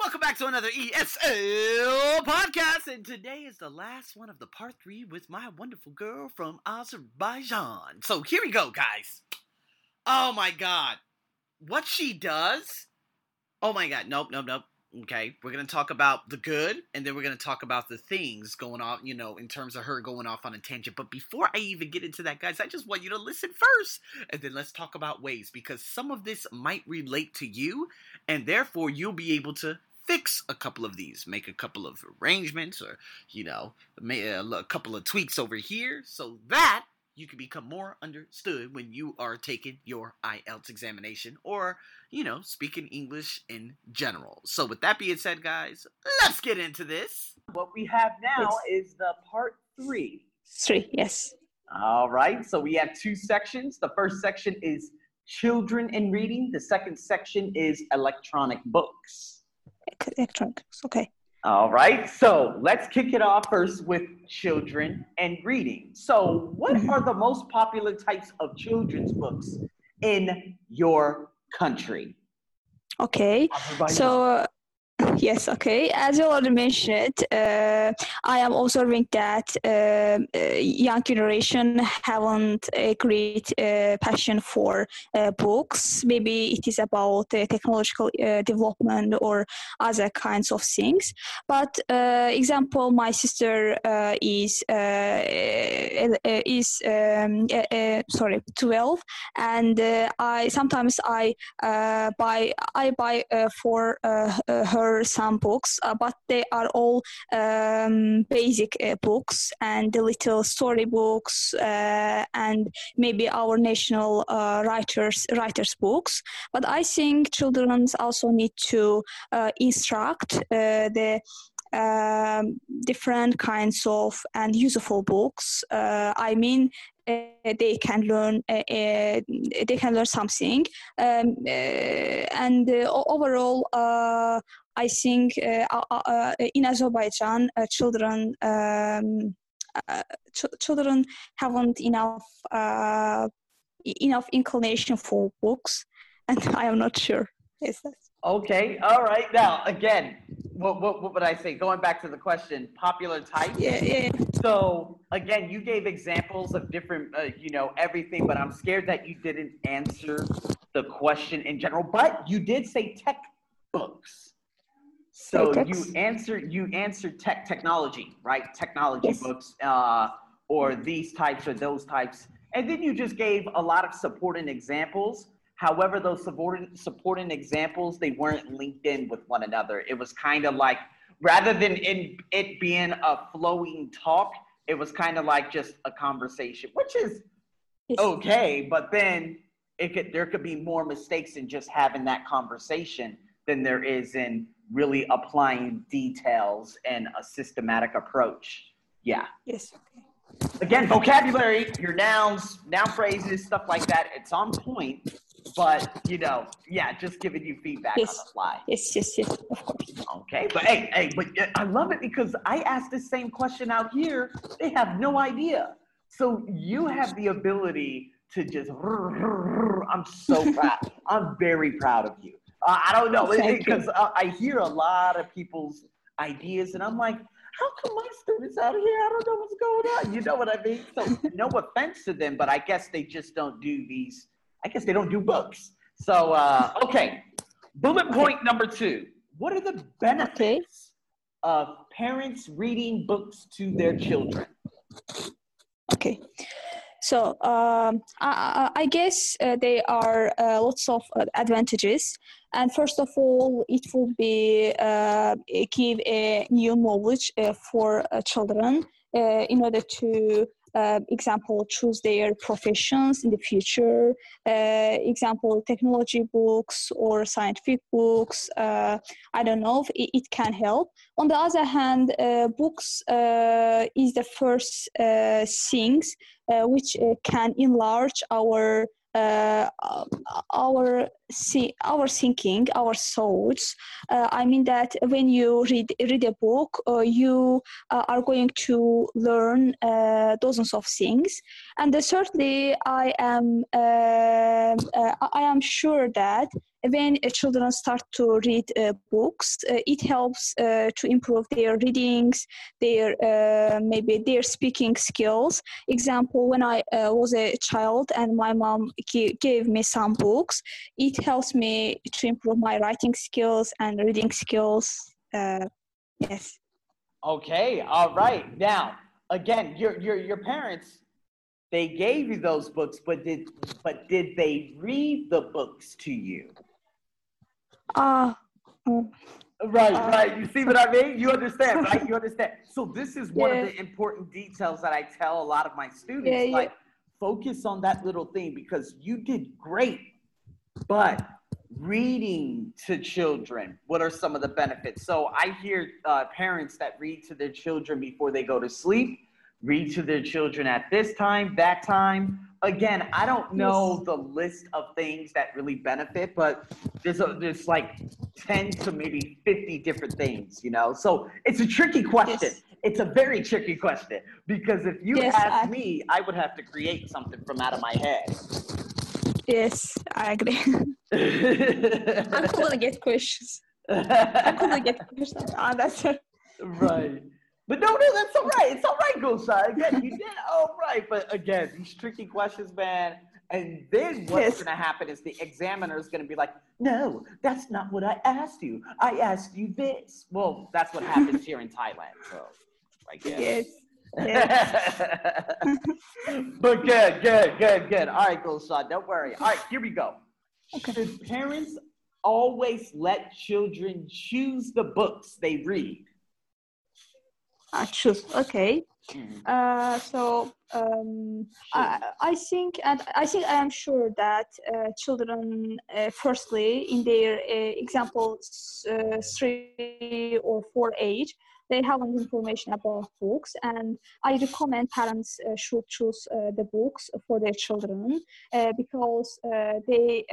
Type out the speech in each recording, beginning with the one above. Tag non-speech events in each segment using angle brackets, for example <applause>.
welcome back to another ESL podcast, and today is the last one of the part three with my wonderful girl from Azerbaijan. So here we go, guys. Oh my god, what she does? Oh my god, nope, nope, nope. Okay, we're gonna talk about the good, and then we're gonna talk about the things going off, you know, in terms of her going off on a tangent. But before I even get into that, guys, I just want you to listen first, and then let's talk about ways because some of this might relate to you, and therefore you'll be able to fix a couple of these, make a couple of arrangements, or you know, make uh, a couple of tweaks over here, so that you can become more understood when you are taking your IELTS examination or, you know, speaking English in general. So, with that being said, guys, let's get into this. What we have now yes. is the part three. Three, yes. All right. So, we have two sections. The first section is children in reading, the second section is electronic books. Electronic books, okay. All right, so let's kick it off first with children and reading. So, what mm-hmm. are the most popular types of children's books in your country? Okay, so Yes, okay. As you already mentioned, uh, I am observing that uh, uh, young generation haven't a great uh, passion for uh, books. Maybe it is about technological uh, development or other kinds of things. But example, my sister is is um, sorry twelve, and I sometimes I buy I buy for her some books, uh, but they are all um, basic uh, books and the little story books uh, and maybe our national uh, writers writers books. But I think children also need to uh, instruct the um, different kinds of and useful books. I mean, uh, they can learn uh, uh, they can learn something, um, and overall, I think uh, uh, uh, in Azerbaijan, children. Um, ch- children haven't enough enough inclination for books, and <laughs> I am not sure. Is that okay? All right. Now, again, what, what, what would I say? Going back to the question, popular type. Yeah, yeah. So again, you gave examples of different, uh, you know, everything, but I'm scared that you didn't answer the question in general. But you did say tech books. So you answered you answered tech technology, right? Technology yes. books, uh, or these types or those types, and then you just gave a lot of supporting examples However, those supporting, supporting examples, they weren't linked in with one another. It was kind of like, rather than in it being a flowing talk, it was kind of like just a conversation, which is okay. But then it could, there could be more mistakes in just having that conversation than there is in really applying details and a systematic approach. Yeah. Yes. Again, vocabulary, your nouns, noun phrases, stuff like that, it's on point but you know, yeah, just giving you feedback yes. on the fly. Yes, yes, yes, of course. Okay, but hey, hey, but I love it because I asked the same question out here. They have no idea. So you have the ability to just. <laughs> I'm so proud. I'm very proud of you. Uh, I don't know because <laughs> uh, I hear a lot of people's ideas, and I'm like, how come my students out here? I don't know what's going on. You know what I mean? So <laughs> no offense to them, but I guess they just don't do these I guess they don't do books. So, uh, okay. Bullet point number two. What are the benefits of parents reading books to their children? Okay. So um, I, I, guess uh, there are uh, lots of uh, advantages. And first of all, it will be uh, give a new knowledge uh, for uh, children in order to uh, example choose their professions in the future uh, example technology books or scientific books uh, i don't know if it, it, can help. On the other hand uh, books uh, is the first uh, things which can enlarge our uh, our see, our thinking, our thoughts. Uh, I mean that when you read read a book, uh, you uh, are going to learn uh, dozens of things. And certainly I am uh, I am sure that when uh, children start to read uh, books, uh, it helps to improve their readings, their maybe their speaking skills. Example, when I was a child and my mom g- gave me some books, it helps me to improve my writing skills and reading skills. yes. Okay, all right. Now, again, your your your parents they gave you those books, but did but did they read the books to you? Ah. Uh, right, uh, right. You see what I mean? You understand, right? You <laughs> understand. So this is one yeah. of the important details that I tell a lot of my students. Yeah, like, focus on that little thing because you did great, but reading to children what are some of the benefits so i hear uh, parents that read to their children before they go to sleep read to their children at this time, that time. Again, I don't know the list of things that really benefit, but there's a, there's like 10 to maybe 50 different things, you know? So it's a tricky question. Yes. It's a very tricky question because if you yes, ask I... me, I would have to create something from out of my head. Yes, I agree. <laughs> I'm gonna get questions. I'm gonna get questions. Ah, that's. Right. But no, no, that's all right. It's all right, Gulshan. Again, you did all right. But again, these tricky questions, man. And then what's yes. going to happen is the examiner is going to be like, no, that's not what I asked you. I asked you this. Well, that's what happens here in Thailand. So, I guess. Yes. yes. <laughs> but good, good, good, good. All right, Gulshan, don't worry. All right, here we go. Okay. Should parents always let children choose the books they read? Ah, choose. Okay. Mm-hmm. Uh, so um, I, I, think, and I think I am sure that uh, children, uh, firstly, in their uh, example uh, three or four age, they have information about books, and I recommend parents uh, should choose the books for their children because they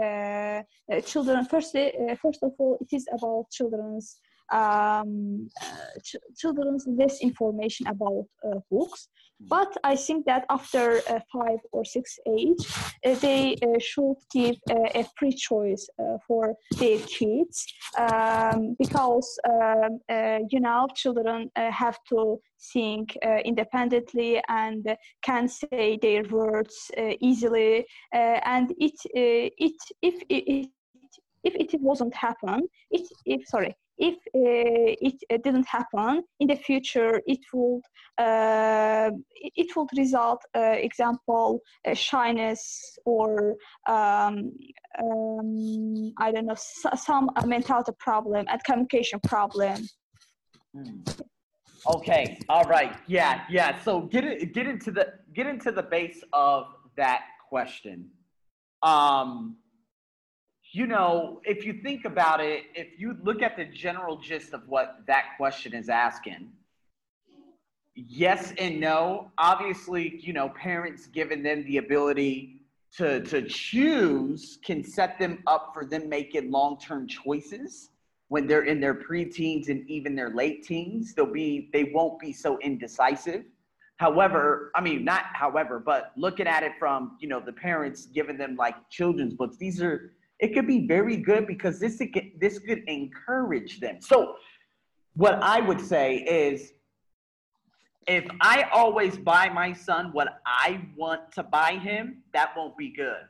children firstly, first of all, it is about children's um, uh, ch- children's less information about uh, books. Hmm. But I think that after uh, five or six age, uh, they uh, should give a free choice uh, for their kids um, because um, you know children have to think independently and can say their words easily. and it it if it, if it wasn't happen, it if sorry if uh, it didn't happen in the future it would uh, it would result uh, example shyness or um, um, i don't know some mentality problem and communication problem hmm. okay all right yeah yeah so get it, get into the get into the base of that question um you know, if you think about it, if you look at the general gist of what that question is asking, yes and no. Obviously, you know, parents giving them the ability to to choose can set them up for them making long-term choices when they're in their preteens and even their late teens. They'll be they won't be so indecisive. However, I mean not however, but looking at it from, you know, the parents giving them like children's books, these are it could be very good because this could, this could encourage them. So, what I would say is if I always buy my son what I want to buy him, that won't be good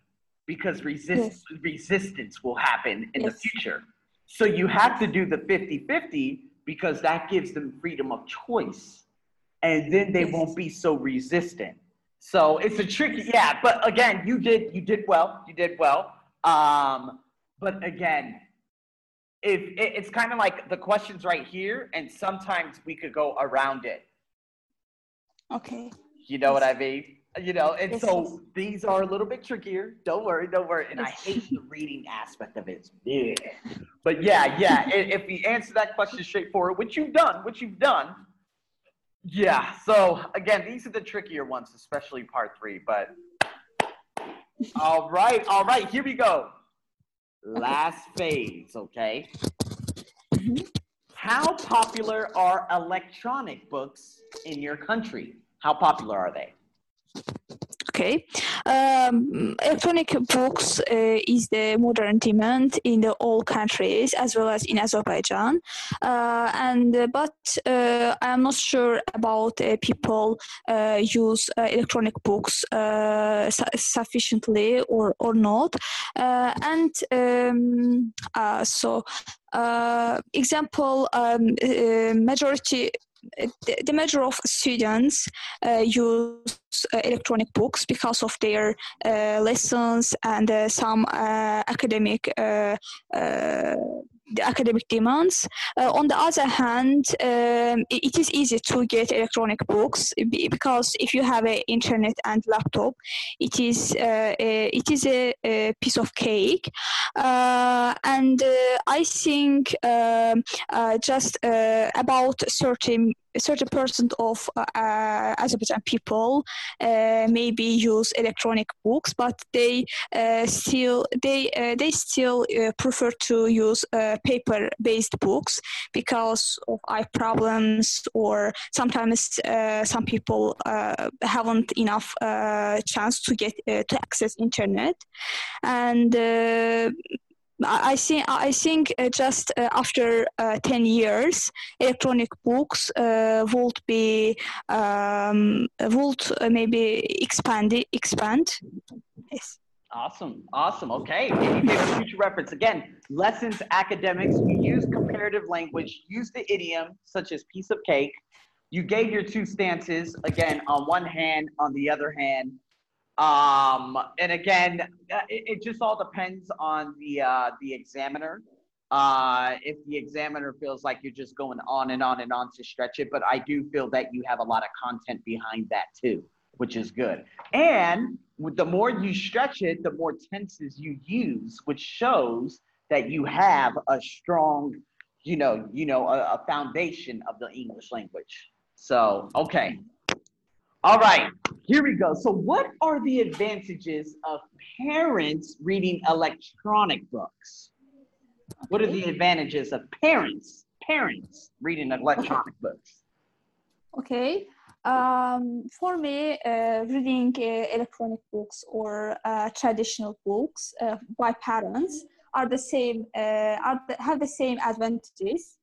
because resist, yes. resistance will happen in yes. the future. So, you have to do the 50 50 because that gives them freedom of choice. And then they yes. won't be so resistant. So it's a tricky, yeah. But again, you did you did well. You did well. Um, but again, if it, it's kind of like the question's right here, and sometimes we could go around it. Okay. You know yes. what I mean? You know, and yes. so these are a little bit trickier. Don't worry, don't worry. And I hate the <laughs> reading aspect of it. Yeah. But yeah, yeah. if we answer that question straightforward, which you've done, which you've done, yeah. So again, these are the trickier ones, especially part three. But all right, all right, here we go. Last phase, okay? Mm-hmm. How popular are electronic books in your country? How popular are they? Okay. Um, electronic books uh, is the modern demand in the all countries as well as in Azerbaijan. Uh, and uh, but uh, I am not sure about uh, people uh, use electronic books su- sufficiently or or not. and um, so, example, um, majority the, major of students uh, use uh, electronic books because of their uh, lessons and some academic the academic demands. Uh, on the other hand, um, it is easy to get electronic books because if you have an internet and laptop, it is uh, a, it is a, a, piece of cake. Uh, and uh, I think um, uh, just uh, about 30 a certain percent of uh, uh Azerbaijan people uh, maybe use electronic books, but they uh, still they they still prefer to use paper-based books because of eye problems or sometimes some people haven't enough chance to get to access internet. And I think I think uh, just uh, after uh, ten years, electronic books would be um, would maybe expand expand. Yes. Awesome, awesome. Okay, you gave future reference again. Lessons, academics. You use comparative language. Use the idiom such as piece of cake. You gave your two stances again. On one hand, on the other hand, um, and again, uh, it, it, just all depends on the uh, the examiner. Uh, if the examiner feels like you're just going on and on and on to stretch it, but I do feel that you have a lot of content behind that too, which is good. And the more you stretch it, the more tenses you use, which shows that you have a strong, you know, you know, a, a foundation of the English language. So, okay. All right, here we go. So, what are the advantages of parents reading electronic books? What are the advantages of parents, parents reading electronic <laughs> books? Okay. Um, for me, uh, reading uh, electronic books or uh, traditional books uh, by parents are the same, uh, are the, have the same advantages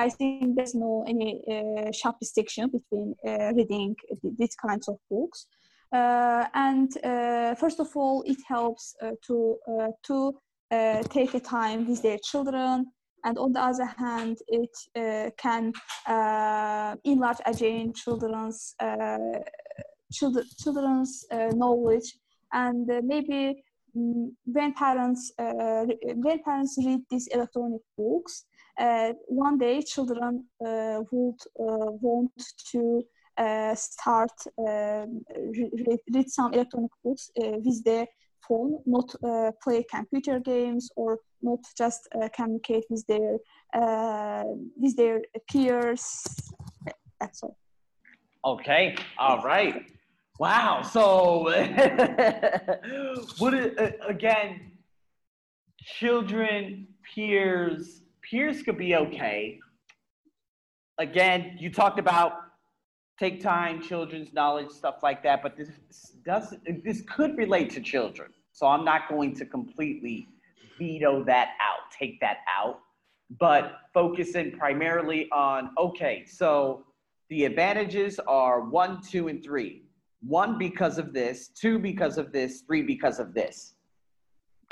I think there's no any uh, sharp distinction between uh, reading these kinds of books. Uh, and uh, first of all, it helps uh, to uh, to take a time with their children. And on the other hand, it can enlarge again children's children, children's knowledge and maybe mm, when parents when parents read these electronic books one day children uh, would uh, want to start um, read, read, some electronic books with their phone, not play computer games or not just communicate with their with their peers. That's all. Okay. All right. Wow. So, <laughs> what is, uh, again? Children, peers, Peers could be okay. Again, you talked about take time, children's knowledge, stuff like that, but this does this could relate to children. So I'm not going to completely veto that out, take that out, but focusing primarily on okay, so the advantages are one, two, and three. One because of this, two because of this, three because of this.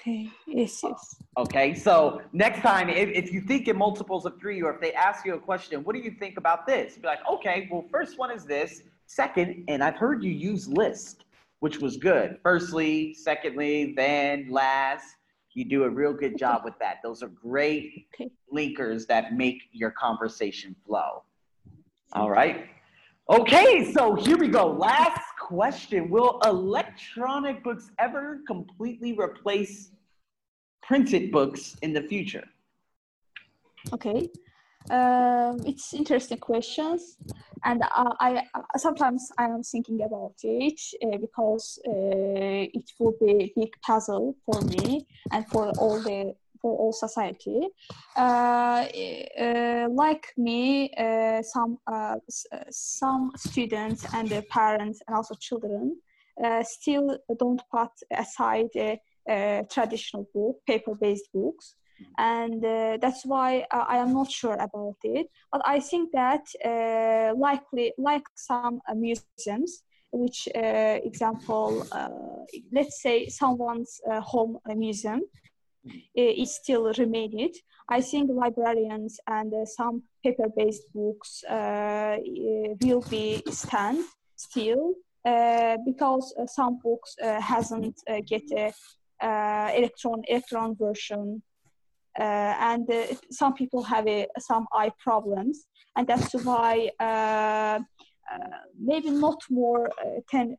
Okay. Yes, yes. Okay. So next time, if, if you think in multiples of three, or if they ask you a question, what do you think about this? Be like, okay, well, first one is this. Second, and I've heard you use list, which was good. Firstly, secondly, then last. You do a real good job with that. Those are great okay. linkers that make your conversation flow. All right. Okay, so here we go. Last question Will electronic books ever completely replace printed books in the future? Okay. Um, it's interesting questions, and uh, I sometimes I am thinking about it uh, because uh, it will be a big puzzle for me and for all the for all society. Uh, uh, like me, uh, some some students and their parents and also children still don't put aside traditional book, paper-based books, and uh, that's why uh, I am not sure about it. But I think that uh, likely, like some museums, which example, let's say someone's home museum, is still remaining. I think librarians and uh, some paper-based books uh, will be stand still uh, because some books hasn't get a electron electron version uh, and uh, some people have a, some eye problems and that's why uh, maybe not more 10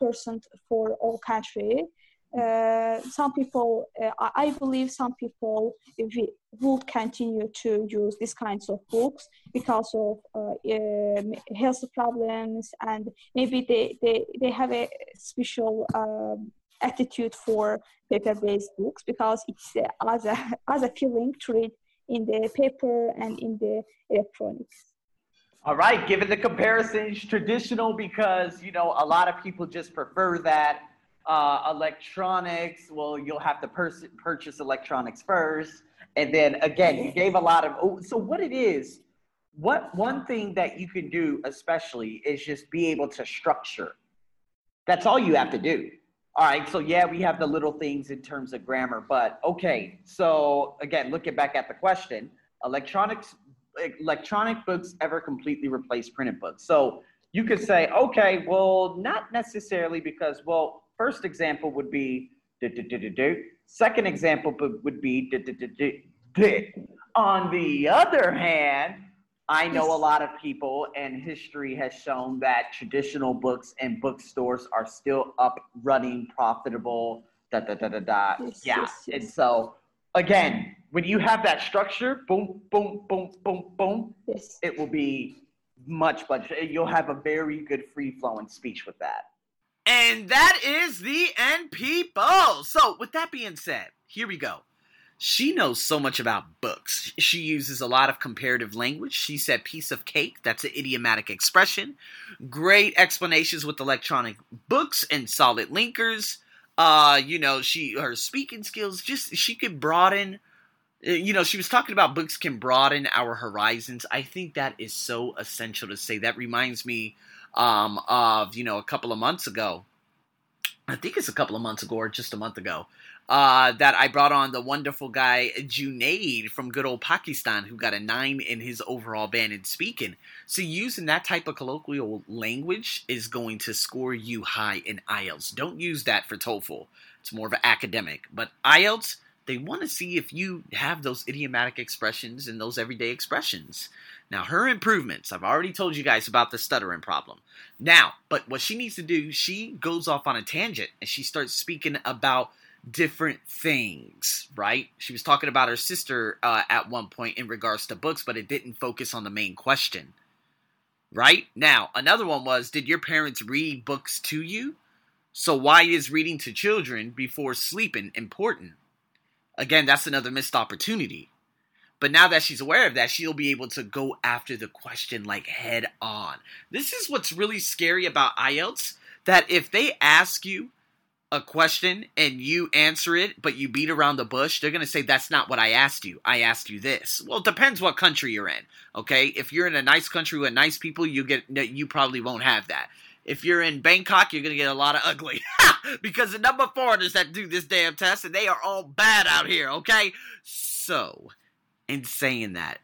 percent for all country uh, some people, uh, I believe some people will continue to use these kinds of books because of uh, health problems and maybe they, they, they have a special um, attitude for paper-based books because it's uh, as a <laughs> as a feeling to read in the paper and in the electronics. All right, given the comparisons, traditional because you know a lot of people just prefer that. Uh, electronics, well, you'll have to pers- purchase electronics first, and then again, you gave a lot of. Oh, so what it is, what one thing that you can do, especially, is just be able to structure. That's all you have to do all right, so yeah, we have the little things in terms of grammar, but okay. So again, looking back at the question, electronics electronic books ever completely replace printed books? So you could say, okay, well, not necessarily because, well, first example would be do, do, do, do, do. second example would be do, do, do, do, do. on the other hand, I know a lot of people, and history has shown that traditional books and bookstores are still up, running, profitable. Da da da da da. Yes, yeah, yes, yes. and so again, when you have that structure, boom, boom, boom, boom, boom, yes. it will be much, much. You'll have a very good free flowing speech with that. And that is the end, people. So, with that being said, here we go she knows so much about books. She uses a lot of comparative language. She said piece of cake, that's an idiomatic expression. Great explanations with electronic books and solid linkers. Uh, you know, she her speaking skills just she could broaden you know, she was talking about books can broaden our horizons. I think that is so essential to say. That reminds me um, of, you know, a couple of months ago. I think it's a couple of months ago or just a month ago uh, that I brought on the wonderful guy Junaid from good old Pakistan, who got a nine in his overall band in speaking. So using that type of colloquial language is going to score you high in IELTS. Don't use that for TOEFL; it's more of an academic. But IELTS, they want to see if you have those idiomatic expressions and those everyday expressions. Now, her improvements, I've already told you guys about the stuttering problem. Now, but what she needs to do, she goes off on a tangent and she starts speaking about different things, right? She was talking about her sister uh, at one point in regards to books, but it didn't focus on the main question, right? Now, another one was Did your parents read books to you? So, why is reading to children before sleeping important? Again, that's another missed opportunity. But now that she's aware of that, she'll be able to go after the question like head on. This is what's really scary about IELTS that if they ask you a question and you answer it, but you beat around the bush, they're going to say, That's not what I asked you. I asked you this. Well, it depends what country you're in. Okay. If you're in a nice country with nice people, you get, you probably won't have that. If you're in Bangkok, you're going to get a lot of ugly <laughs> because the number of foreigners that do this damn test and they are all bad out here. Okay. So, in saying that,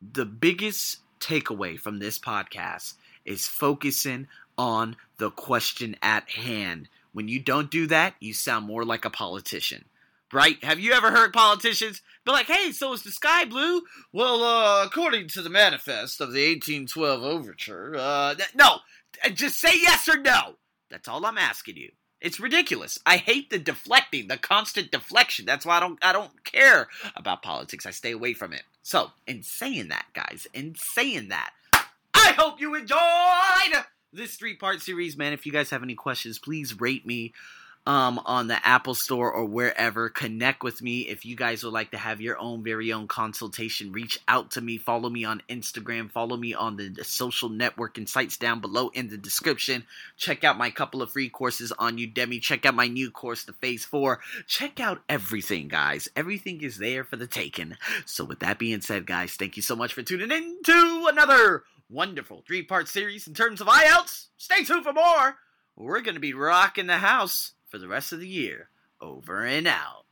the biggest takeaway from this podcast is focusing on the question at hand when you don't do that, you sound more like a politician. Right? Have you ever heard politicians be like, hey, so is the sky blue? Well, uh, according to the manifest of the 1812 overture, uh, no, just say yes or no. That's all I'm asking you. It's ridiculous. I hate the deflecting, the constant deflection. That's why I don't I don't care about politics. I stay away from it. So, in saying that, guys, in saying that, I hope you enjoyed this three part series, man. If you guys have any questions, please rate me um, on the Apple Store or wherever. Connect with me if you guys would like to have your own very own consultation. Reach out to me. Follow me on Instagram. Follow me on the, social networking sites down below in the description. Check out my couple of free courses on Udemy. Check out my new course, the Phase 4. Check out everything, guys. Everything is there for the taking. So, with that being said, guys, thank you so much for tuning in to another wonderful three part series in terms of IELTS. Stay tuned for more. We're going to be rocking the house for the rest of the year. Over and out.